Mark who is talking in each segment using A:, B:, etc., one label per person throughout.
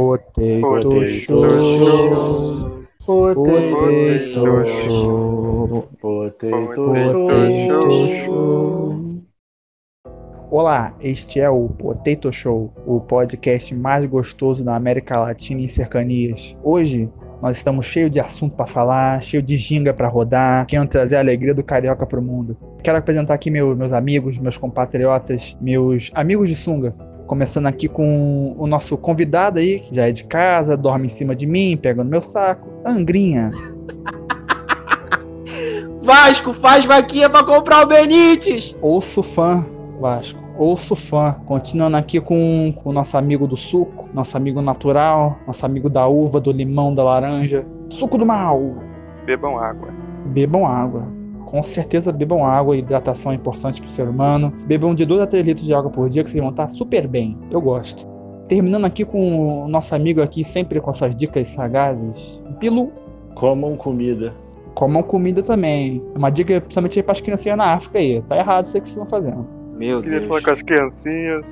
A: Potato Show. Potato Show.
B: Potato. Show.
A: Olá, este é o Potato Show, o podcast mais gostoso da América Latina e cercanias. Hoje nós estamos cheios de assunto para falar, cheio de ginga para rodar, querendo trazer a alegria do carioca pro mundo. Quero apresentar aqui meu- meus amigos, meus compatriotas, meus amigos de sunga. Começando aqui com o nosso convidado aí, que já é de casa, dorme em cima de mim, pega no meu saco. Angrinha.
C: Vasco, faz vaquinha pra comprar o Benítez!
A: Ouço fã, Vasco. Ouço fã. Continuando aqui com, com o nosso amigo do suco, nosso amigo natural, nosso amigo da uva, do limão, da laranja. Suco do mal.
B: Bebam água.
A: Bebam água. Com certeza bebam água, hidratação é importante pro ser humano. Bebam de 2 a 3 litros de água por dia que vocês vão estar super bem. Eu gosto. Terminando aqui com o nosso amigo aqui, sempre com suas dicas sagazes. Pilu,
B: Comam comida.
A: comam comida também. É uma dica principalmente para as criancinhas na África aí. Tá errado isso que vocês estão fazendo.
C: Meu
D: Queria
C: Deus.
D: falar com as criancinhas.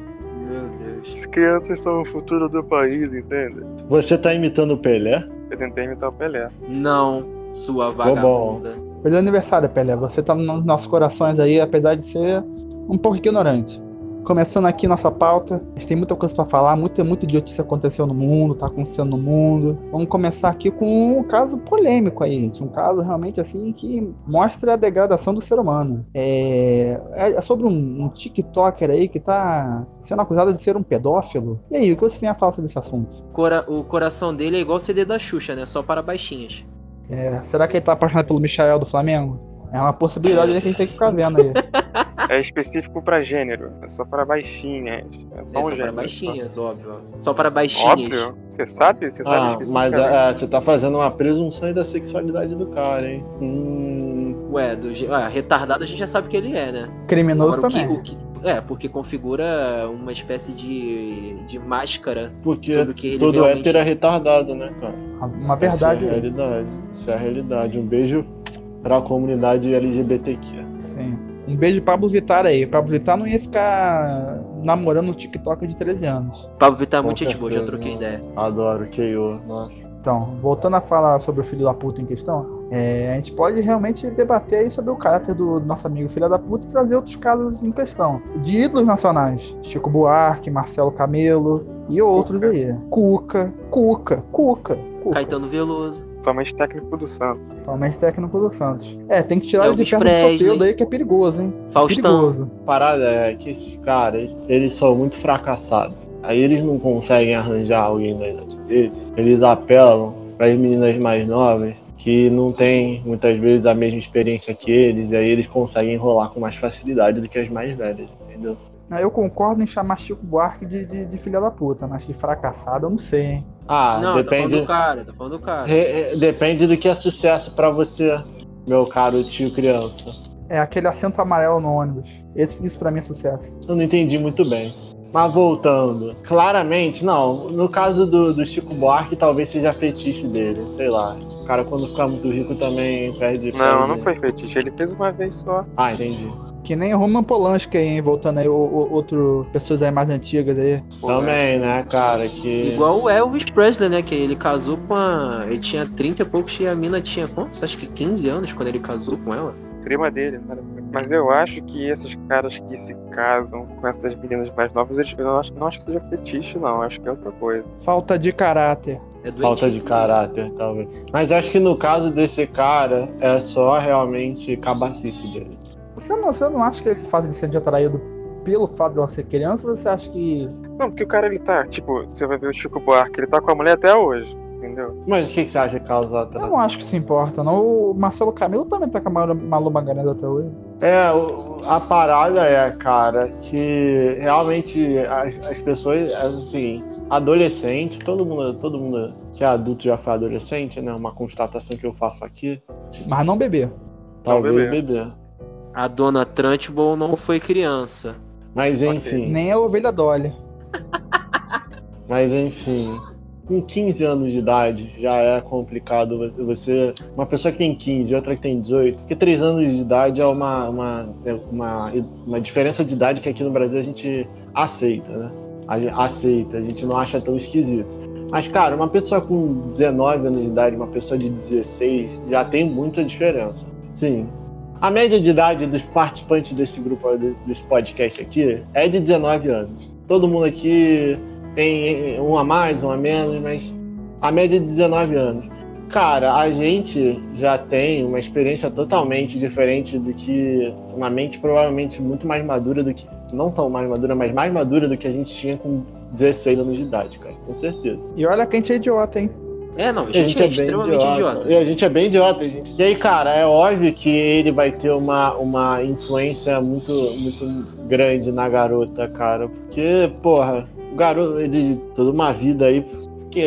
C: Meu Deus.
D: As crianças são o futuro do país, entende?
B: Você tá imitando o Pelé?
D: Eu tentei imitar o Pelé.
C: Não, sua vagabunda.
A: Feliz aniversário, Pelé. Você tá nos nossos corações aí, apesar de ser um pouco ignorante. Começando aqui nossa pauta, a gente tem muita coisa pra falar, muita, muita idiotice aconteceu no mundo, tá acontecendo no mundo. Vamos começar aqui com um caso polêmico aí, gente. Um caso realmente assim que mostra a degradação do ser humano. É, é sobre um, um TikToker aí que tá sendo acusado de ser um pedófilo. E aí, o que você tem a falar sobre esse assunto?
C: Cora- o coração dele é igual o CD da Xuxa, né? Só para baixinhas.
A: É, será que ele tá apaixonado pelo Michael do Flamengo? É uma possibilidade que a gente tem que ficar vendo aí.
D: É específico pra gênero. É só para baixinhas. É só
C: É
D: um
C: só
D: gênero.
C: para baixinhas, óbvio. Só para baixinhas.
D: Óbvio. Você sabe? Você sabe
B: Ah, mas
D: especificamente?
B: é, você tá fazendo uma presunção aí da sexualidade do cara, hein? Hum,
C: Ué, do, ah, retardado a gente já sabe que ele é, né?
A: Criminoso
C: Agora, o que-
A: também.
C: o que- é, porque configura uma espécie de, de máscara
B: porque
C: sobre o que ele
B: todo
C: realmente
B: hétero é retardado, né, cara?
A: Uma verdade
B: Essa é a realidade. Isso é a realidade. Um beijo pra comunidade LGBTQ.
A: Sim. Um beijo pro Pablo Vittar aí. Pablo Vittar não ia ficar namorando o TikTok de 13 anos.
C: Pablo Vittar é muito gente boa, já troquei ideia.
B: Adoro, KO. Nossa.
A: Então, voltando a falar sobre o filho da puta em questão, é, a gente pode realmente debater aí sobre o caráter do nosso amigo filho da puta e trazer outros casos em questão. De ídolos nacionais. Chico Buarque, Marcelo Camelo e outros aí. Cuca, Cuca, Cuca. Cuca.
C: Caetano Veloso.
D: Totalmente técnico do Santos.
A: Totalmente técnico do Santos. É, tem que tirar ele de perto do sorteio daí que é perigoso, hein?
C: Faustão.
A: Perigoso.
B: A parada é que esses caras, eles são muito fracassados. Aí eles não conseguem arranjar alguém da idade deles. Eles apelam para as meninas mais novas que não têm muitas vezes a mesma experiência que eles, e aí eles conseguem enrolar com mais facilidade do que as mais velhas, entendeu?
A: Eu concordo em chamar Chico Buarque de, de, de filha da puta, mas de fracassado eu não sei, hein?
B: Ah,
C: não, tá
B: depende,
C: do cara, tá falando do cara.
B: re- re- depende do que é sucesso para você, meu caro tio criança.
A: É aquele assento amarelo no ônibus. Esse, isso pra mim é sucesso.
B: Eu não entendi muito bem. Mas voltando, claramente, não. No caso do, do Chico Buarque, talvez seja fetiche dele, sei lá. O cara, quando ficar muito rico, também perde.
D: Não,
B: perde-
D: não foi fetiche. Ele fez uma vez só.
B: Ah, entendi.
A: Que nem Roman Polanski aí, hein? Voltando aí, o, o- outro, pessoas aí mais antigas aí.
B: Também, né, cara? Que.
C: Igual o Elvis Presley, né? Que ele casou com a. Ele tinha 30 e poucos e a mina tinha quantos? Acho que 15 anos quando ele casou com ela.
D: prima dele. né? Mas eu acho que esses caras que se casam com essas meninas mais novas, eu acho, não acho que seja fetiche, não. Eu acho que é outra coisa.
A: Falta de caráter.
C: É
B: Falta de
C: doentíssimo.
B: caráter, talvez. Mas acho que no caso desse cara, é só realmente cabacice dele.
A: Você não, você não acha que ele faz ele ser atraído pelo fato de ela ser criança? Ou você acha que.
D: Não, porque o cara, ele tá, tipo, você vai ver o Chico Buarque, ele tá com a mulher até hoje, entendeu?
B: Mas o que, que você acha que causa
A: Eu
B: atraso?
A: não acho que se importa, não. O Marcelo Camilo também tá com a Malu- Malu Magalhães até hoje.
B: É, o- a parada é, cara, que realmente as, as pessoas, assim, adolescente, todo mundo, todo mundo que é adulto já foi adolescente, né? Uma constatação que eu faço aqui.
A: Mas não beber.
B: Talvez
D: beber.
B: beber.
C: A dona Trunchbull não foi criança.
B: Mas enfim,
A: Nem a ovelha Dolly.
B: mas enfim. Com 15 anos de idade já é complicado você. Uma pessoa que tem 15 e outra que tem 18. Porque 3 anos de idade é uma, uma, é uma, uma diferença de idade que aqui no Brasil a gente aceita, né? A gente aceita, a gente não acha tão esquisito. Mas, cara, uma pessoa com 19 anos de idade, uma pessoa de 16, já tem muita diferença. Sim. A média de idade dos participantes desse grupo, desse podcast aqui, é de 19 anos. Todo mundo aqui tem um a mais, um a menos, mas a média é de 19 anos. Cara, a gente já tem uma experiência totalmente diferente do que uma mente provavelmente muito mais madura do que não tão mais madura, mas mais madura do que a gente tinha com 16 anos de idade, cara, com certeza.
A: E olha que a gente é idiota, hein?
C: É, não, a gente, a gente é, é extremamente idiota. idiota.
B: E a gente é bem idiota, gente. E aí, cara, é óbvio que ele vai ter uma, uma influência muito, muito grande na garota, cara. Porque, porra, o garoto, ele toda uma vida aí que,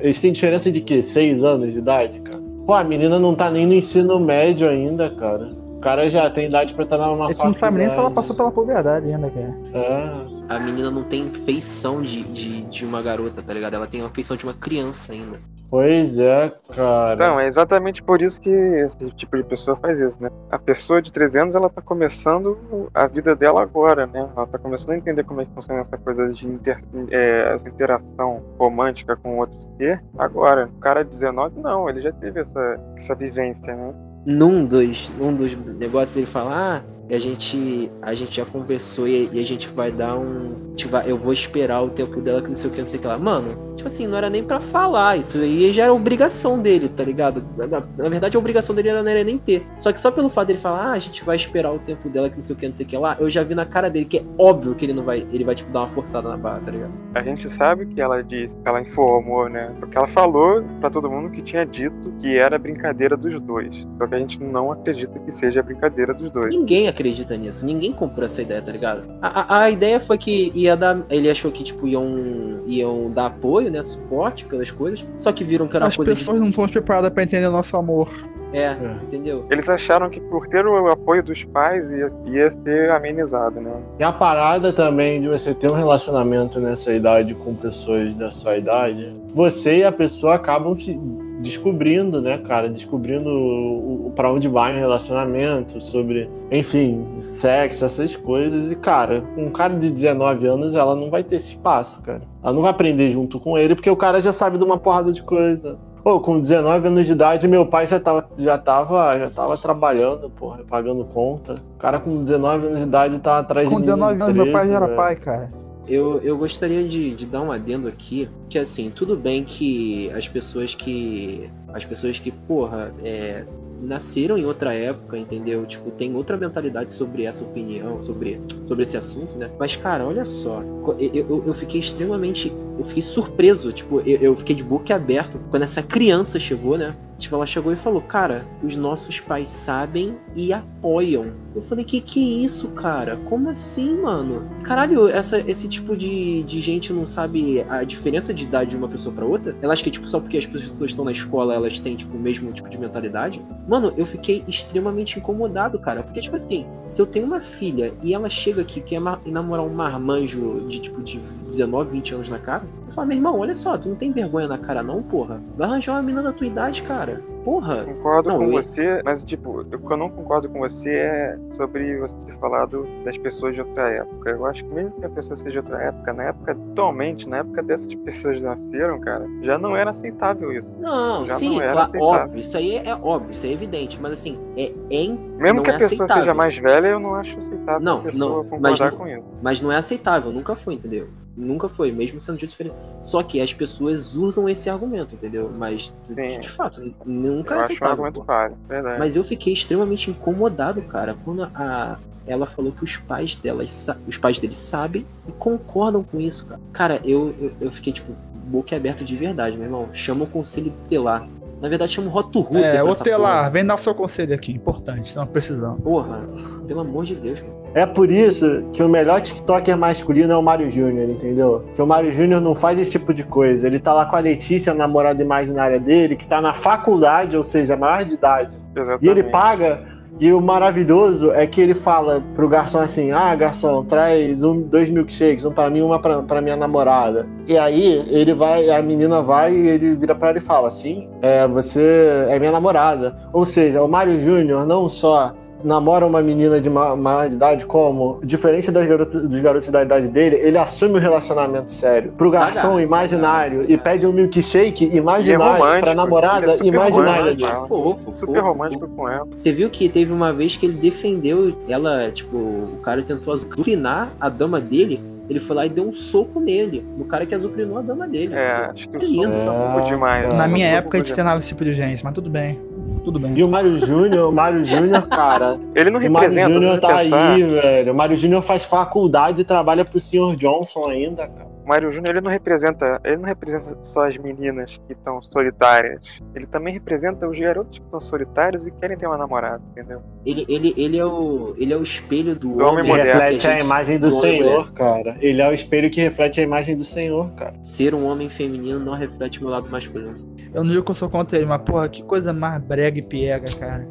B: eles têm diferença de quê? Seis anos de idade, cara? Pô, a menina não tá nem no ensino médio ainda, cara. O cara já tem idade pra estar numa faculdade. A gente
A: não sabe nem se ela passou pela puberdade ainda, cara.
B: É.
C: A menina não tem feição de, de, de uma garota, tá ligado? Ela tem uma feição de uma criança ainda.
B: Pois é, cara.
D: Então, é exatamente por isso que esse tipo de pessoa faz isso, né? A pessoa de 13 anos, ela tá começando a vida dela agora, né? Ela tá começando a entender como é que funciona essa coisa de inter, é, essa interação romântica com outro ser agora. O cara de 19, não, ele já teve essa, essa vivência, né?
C: Num dos, num dos negócios ele fala, ah, a gente a gente já conversou e, e, a gente vai dar um tipo, eu vou esperar o tempo dela que não sei o que não sei o que lá. Mano tipo assim não era nem para falar. Isso aí já era obrigação dele tá ligado? Na, na, verdade a obrigação dele não era nem ter. Só que só pelo fato dele falar ah, a gente vai esperar o tempo dela que não sei o que não sei o que lá eu já vi na cara dele que é óbvio que ele não vai ele vai tipo dar uma forçada na barra tá ligado?
D: A gente sabe que ela disse que ela informou né? Porque ela falou para todo mundo que tinha dito que era brincadeira dos dois. Só que a gente não acredita que seja brincadeira dos dois.
C: Ninguém acredita nisso. Ninguém comprou essa ideia, tá ligado? A, a, a, ideia foi que ia dar. Ele achou que, tipo, iam, iam dar apoio, né? Suporte pelas coisas. Só que viram que era
A: As
C: uma coisa.
A: As pessoas de... não são preparadas pra entender o nosso amor.
C: É, é, entendeu?
D: Eles acharam que por ter o apoio dos pais ia, ia ser amenizado, né?
B: E a parada também de você ter um relacionamento nessa idade com pessoas da sua idade, você e a pessoa acabam se descobrindo, né, cara, descobrindo o, o para onde vai o relacionamento, sobre, enfim, sexo, essas coisas. E, cara, um cara de 19 anos, ela não vai ter esse espaço, cara. Ela não vai aprender junto com ele, porque o cara já sabe de uma porrada de coisa. Pô, com 19 anos de idade, meu pai já tava, já tava, já tava trabalhando, porra, pagando conta. O cara com 19 anos de idade tá atrás
A: com
B: de
A: Com 19 anos, meu pai já era pai, cara.
C: Eu, eu gostaria de, de dar um adendo aqui, que assim, tudo bem que as pessoas que. As pessoas que, porra, é, nasceram em outra época, entendeu? Tipo, tem outra mentalidade sobre essa opinião, sobre, sobre esse assunto, né? Mas, cara, olha só, eu, eu, eu fiquei extremamente. Eu fiquei surpreso, tipo, eu, eu fiquei de boca aberta quando essa criança chegou, né? Tipo, ela chegou e falou, cara, os nossos pais sabem e apoiam. Eu falei, que que é isso, cara? Como assim, mano? Caralho, essa, esse tipo de, de gente não sabe a diferença de idade de uma pessoa para outra? Ela acha que, tipo, só porque as pessoas estão na escola, elas têm, tipo, o mesmo tipo de mentalidade? Mano, eu fiquei extremamente incomodado, cara. Porque, tipo assim, se eu tenho uma filha e ela chega aqui quer namorar um marmanjo de, tipo, de 19, 20 anos na cara, eu falo, meu irmão, olha só, tu não tem vergonha na cara não, porra? Vai arranjar uma menina da tua idade, cara. Porra.
D: Concordo
C: não,
D: com eu... você, mas tipo, o que eu não concordo com você é sobre você ter falado das pessoas de outra época. Eu acho que mesmo que a pessoa seja de outra época, na época atualmente, na época dessas pessoas nasceram, cara, já não era aceitável isso.
C: Não,
D: já
C: sim, não claro, óbvio, isso aí é, óbvio, isso é evidente, mas assim, é, é
D: Mesmo que
C: a
D: é pessoa aceitável. seja mais velha, eu não acho aceitável
C: não,
D: a pessoa
C: não,
D: concordar
C: mas não,
D: com isso.
C: Mas não é aceitável, nunca foi, entendeu? Nunca foi, mesmo sendo de diferente. Só que as pessoas usam esse argumento, entendeu? Mas, de, de fato, nunca
D: eu
C: é aceitável.
D: Um claro.
C: Mas eu fiquei extremamente incomodado, cara, quando a, ela falou que os pais delas, os pais deles sabem e concordam com isso, cara. Cara, eu, eu, eu fiquei, tipo, boca aberta de verdade, meu irmão. Chama o conselho telar. Na verdade, chama o Roto
A: É, o telar, vem dar o seu conselho aqui, importante, estamos precisando.
C: Porra, pelo amor de Deus, cara.
B: É por isso que o melhor TikToker masculino é o Mário Júnior, entendeu? Que o Mário Júnior não faz esse tipo de coisa. Ele tá lá com a Letícia, a namorada imaginária dele, que tá na faculdade, ou seja, maior de idade.
D: Exatamente.
B: E ele paga. E o maravilhoso é que ele fala pro garçom assim: Ah, garçom, traz um, dois milkshakes, um pra mim, uma pra, pra minha namorada. E aí ele vai, a menina vai e ele vira pra ela e fala: Assim, é, você é minha namorada. Ou seja, o Mário Júnior não só namora uma menina de de idade, como, diferente das garotas, dos garotos da idade dele, ele assume o relacionamento sério. Pro garçom
C: Cagar.
B: imaginário e pede um milkshake imaginário
D: romântico,
B: pra namorada
D: é super
B: imaginária
D: romântico.
C: Fofo,
D: Super
C: fofo,
D: romântico com ela.
C: Você viu que teve uma vez que ele defendeu ela, tipo, o cara tentou azucrinar a dama dele, ele foi lá e deu um soco nele, no cara que azucrinou a dama dele.
D: É, acho que o
C: É lindo.
D: som tá um pouco demais.
B: É.
A: Na minha
D: Tá um
A: época a gente
D: demais.
A: treinava esse tipo de gente, mas tudo bem. Tudo bem.
B: E o Mário Júnior, o Mário Júnior, cara,
D: Ele não
B: o Mário
D: representa,
B: Júnior tá
D: pensar,
B: aí, velho. O Mário Júnior faz faculdade e trabalha pro Sr. Johnson ainda, cara.
D: O Mário Júnior ele não representa, ele não representa só as meninas que estão solitárias. Ele também representa os garotos que estão solitários e querem ter uma namorada, entendeu?
C: Ele, ele, ele, é o, ele é o espelho do,
D: Do homem
C: homem.
D: moderno.
B: Reflete a imagem do
C: do homem
B: Senhor, cara. Ele é o espelho que reflete a imagem do Senhor, cara.
C: Ser um homem feminino não reflete o meu lado masculino.
A: Eu não digo que eu sou contra ele, mas porra, que coisa mais brega e piega, cara.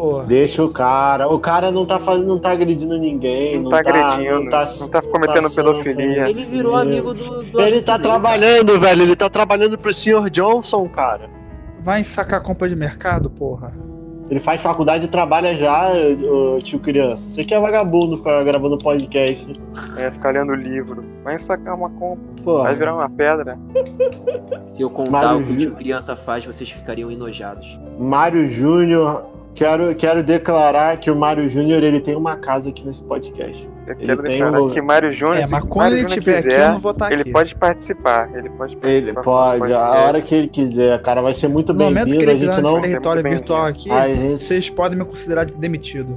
A: Porra.
B: Deixa o cara. O cara não tá fazendo, não tá agredindo ninguém.
D: Não
B: Não,
D: tá
B: tá
D: agredindo,
B: Não tá,
D: não tá cometendo
B: sendo
D: pedofilia.
C: Ele virou amigo do. do
B: Ele tá
C: dele,
B: trabalhando, velho. Ele tá trabalhando pro Sr. Johnson, cara.
A: Vai sacar compra de mercado, porra.
B: Ele faz faculdade e trabalha já, tio criança. Você que é vagabundo ficar gravando podcast.
D: É, ficar lendo livro. Vai sacar uma compra,
B: Porra.
D: vai virar uma pedra.
C: Se eu contar
B: Mário
C: o que o tio criança faz, vocês ficariam enojados.
B: Mário Júnior. Quero, quero declarar que o Mário Júnior ele tem uma casa aqui nesse podcast.
D: Eu
B: Ele
D: quero
B: tem
D: declarar
B: um-
D: que Mário Júnior,
A: É,
D: se
A: mas quando
D: Mário
A: ele
D: Júnior
A: estiver aqui, eu não vou estar aqui.
D: ele pode participar. Ele pode
B: Ele
D: participar
B: pode,
D: do
B: a hora que ele quiser, cara. Vai ser muito
A: No momento que
B: bem-vindo.
A: ele
B: A gente não.
A: território virtual aqui,
B: A gente.
A: vocês podem me considerar demitido.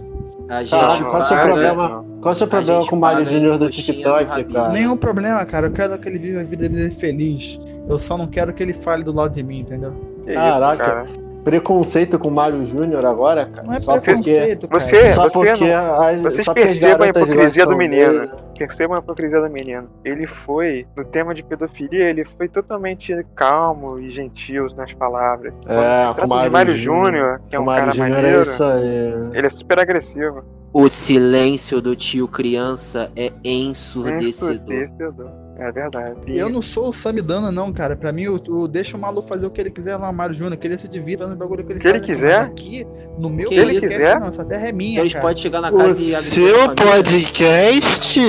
C: A gente
B: Caralho, qual é o seu problema? Qual é o seu problema com o Mário Júnior do
C: do
B: TikTok,
C: Habib.
B: cara?
A: Nenhum problema, cara. Eu quero que ele viva a vida dele feliz. Eu só não quero que ele fale do lado de mim, entendeu?
D: Que isso,
B: Caraca.
D: cara.
B: Preconceito com o Mário Júnior agora, cara?
A: Não é
B: só porque.
A: preconceito, cara.
D: Você-
B: Só porque
D: não-
B: as,
D: vocês
B: só porque
D: percebam a hipocrisia do menino.
B: dele.
D: Percebam a hipocrisia do menino. Ele foi, no tema de pedofilia, ele foi totalmente calmo e gentil nas palavras.
B: É, com o Mário
D: Mário
B: Júnior.
D: Que é
B: o
D: um
B: Mário
D: cara
B: Júnior
D: maneiro,
B: é isso aí.
D: ele é super agressivo.
C: O silêncio do tio criança é ensurdecedor.
D: Ensurdecedor. É verdade. E
A: Eu não sou o Samidana, não, cara. Pra mim, eu, eu deixo o maluco fazer o que ele quiser lá, Mário Júnior. Que ele se divida no bagulho que ele
D: Que ele quiser?
A: Aqui, no meu
C: Que
A: podcast,
D: ele quiser?
A: não. Essa terra é minha,
C: Eles
A: cara.
C: podem chegar na
B: O
C: casa e abrir
B: seu podcast.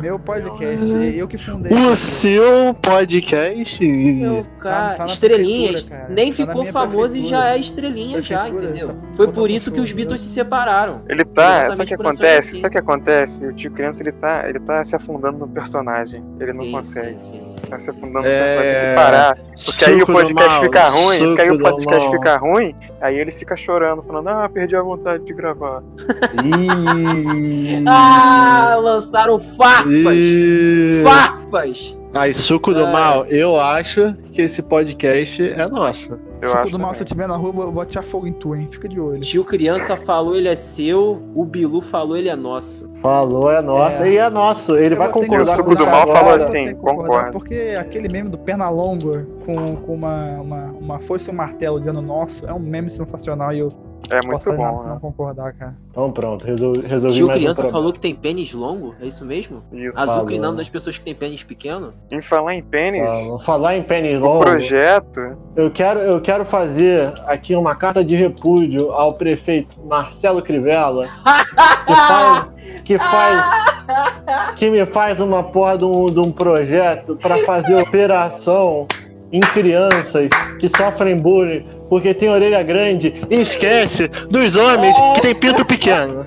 A: Meu podcast. Eu que fundei.
B: O
A: cara.
B: seu podcast.
C: Meu cara,
A: Tá- tá na
C: estrelinhas.
A: cara.
C: Nem
A: Tá
C: ficou famoso e já é estrelinha já, entendeu?
A: tá-
C: Foi
A: tá
C: por isso que os Beatles se separaram.
D: Ele tá. Sabe o que acontece? Sabe o que acontece? O tio criança ele tá, ele tá se afundando no personagem. Ele não
C: Sim,
D: consegue.
C: sim, sim,
D: Tá se
C: sim.
D: afundando no
B: É,
D: personagem. Tem que parar. Porque aí o
B: Suco
D: podcast
B: mal,
D: fica ruim, porque aí o
B: suco
D: podcast
B: mal.
D: fica ruim, aí ele fica chorando, falando, ah, perdi a vontade de gravar.
C: Ah, lançaram farpas! Farpas!
B: Aí, suco do
C: Ah.
B: mal, eu acho que esse podcast é nosso.
D: Eu
A: Suco
D: acho.
A: do mal, se eu
D: também.
A: estiver na rua, eu vou- atirar fogo em tu, hein? Fica de olho.
C: Tio criança falou ele é seu, o Bilu falou ele é nosso.
B: Falou, é nosso.
A: É.
B: E é nosso. Ele
A: Eu
B: vai concordar
D: O
B: com
D: suco
B: isso
D: do mal
B: agora.
D: falou
A: Eu
D: assim, concordo.
A: Porque aquele meme do Pernalonga com, com uma, uma, uma foice e um martelo dizendo nosso é um meme sensacional e eu
D: É
A: posso
D: muito
A: nada
D: bom,
A: se não
D: né?
A: concordar, cara.
B: Então pronto, resolvi, resolvi
C: Tio
B: mais um
C: criança
B: problema.
C: falou que tem pênis longo? É isso mesmo?
D: Isso.
C: Azucrinando das pessoas que têm pênis pequeno?
D: Em falar em pênis,
B: Fala- Falar em pênis
D: o
B: longo,
D: projeto.
B: eu quero, eu quero fazer aqui uma carta de repúdio ao prefeito Marcelo Crivella, que faz, que faz, que me faz uma porra de um, de um projeto para fazer operação em crianças que sofrem bullying porque tem orelha grande e esquece dos homens que tem pinto pequeno.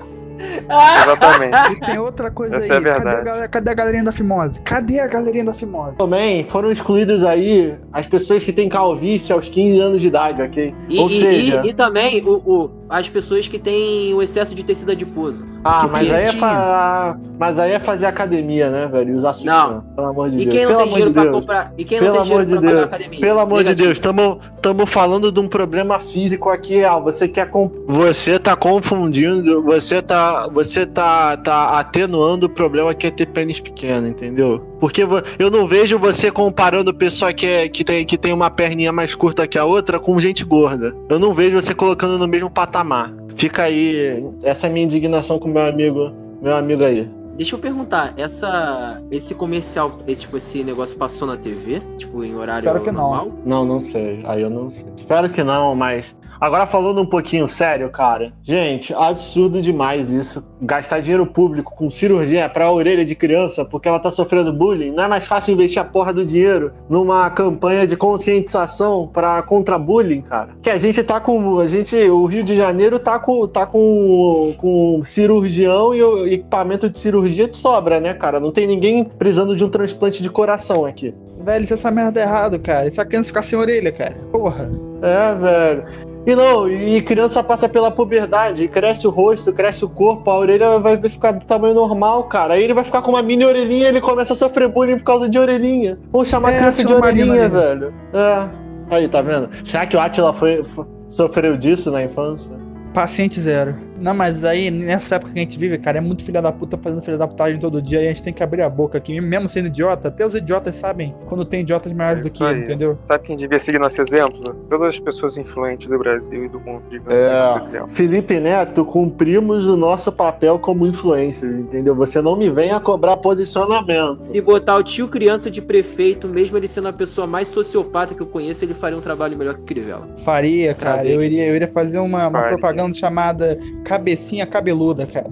D: Exatamente.
A: E tem outra coisa
D: Essa
A: aí.
D: é a
A: cadê, a
D: verdade.
A: cadê a galerinha da Fimose? Cadê a galerinha da Fimose?
B: Também foram excluídos aí as pessoas que têm calvície aos 15 anos de idade, ok?
C: E,
B: Ou
C: e-
B: seja,
C: e- e também o, o- as pessoas que têm o excesso de tecido adiposo.
B: ah, mas aí, é fa... mas aí é fazer academia, né, velho? E usar sutiã,
C: Não.
B: pelo amor de
C: E
B: Deus.
C: quem não
B: pelo
C: tem dinheiro
B: de
C: pra comprar. E quem não
B: Pelo
C: tem dinheiro
B: de
C: pra pagar academia?
B: Pelo amor de
C: Negativo.
B: Deus, estamos falando de um problema físico aqui, Al. Você quer com... você tá confundindo, você tá você tá, tá atenuando o problema que é ter pênis pequeno, entendeu? Porque eu não vejo você comparando pessoa que, é, que, tem, que tem uma perninha mais curta que a outra com gente gorda. Eu não vejo você colocando no mesmo patamar. Fica aí, essa é a minha indignação com meu amigo, meu amigo aí.
C: Deixa eu perguntar, essa, esse comercial, esse, tipo, esse negócio passou na TV? Tipo, em horário
A: Espero que não.
C: normal?
B: Não, não sei. Aí eu não sei. Espero que não, mas Agora falando um pouquinho sério, cara. Gente, absurdo demais isso. Gastar dinheiro público com cirurgia pra orelha de criança porque ela tá sofrendo bullying. Não é mais fácil investir a porra do dinheiro numa campanha de conscientização para contra bullying, cara? Que a gente tá com. A gente. O Rio de Janeiro tá com, tá com, com cirurgião e equipamento de cirurgia de sobra, né, cara? Não tem ninguém precisando de um transplante de coração aqui.
A: Velho, isso é essa merda é errado, cara. Essa criança ficar sem orelha, cara. Porra.
B: É, velho. E não, e criança passa pela puberdade, cresce o rosto, cresce o corpo, a orelha vai ficar do tamanho normal, cara. Aí ele vai ficar com uma mini orelhinha e ele começa a sofrer bullying por causa de orelhinha. Vamos chamar é, a criança de orelhinha, velho. É. Aí, tá vendo? Será que o Atila foi, foi, sofreu disso na infância?
A: Paciente zero. Não, mas aí, nessa época que a gente vive, cara, é muito filha da puta fazendo filha da putagem todo dia e a gente tem que abrir a boca aqui, mesmo sendo idiota. Até os idiotas sabem quando tem idiotas maiores é do que ele, entendeu?
D: Sabe quem devia seguir nosso exemplo? Todas as pessoas influentes do Brasil e do mundo.
B: É, Felipe Neto, cumprimos o nosso papel como influencers, entendeu? Você não me venha cobrar posicionamento.
C: E botar o tio criança de prefeito, mesmo ele sendo a pessoa mais sociopata que eu conheço, ele faria um trabalho melhor que Crivella.
A: Faria, cara. Eu iria, eu iria fazer uma, uma propaganda chamada cabecinha cabeluda, cara.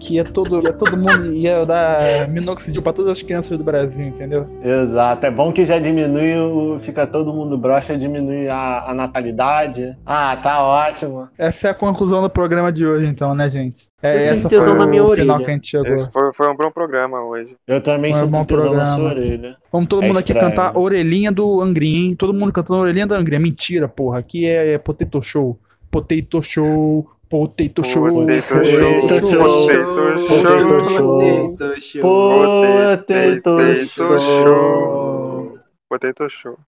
A: Que ia todo, ia todo mundo ia dar minoxidil pra todas as crianças do Brasil, entendeu?
B: Exato. É bom que já diminui, o, fica todo mundo broxa, diminui a, a natalidade. Ah, tá ótimo.
A: Essa é a conclusão do programa de hoje, então, né, gente?
C: É, eu essa foi na minha o orelha. final que a
A: gente chegou. Esse
D: foi, foi um bom programa hoje.
B: Eu também foi sinto um tesão na sua orelha.
A: Vamos todo é mundo estranho. aqui cantar Orelhinha do Angrim, hein? Todo mundo cantando Orelhinha do Angrim. Mentira, porra. Aqui é Potato Show. Potato Show. Potato show.
D: Potato show. Potato
B: show. Potato show.
D: Potato show.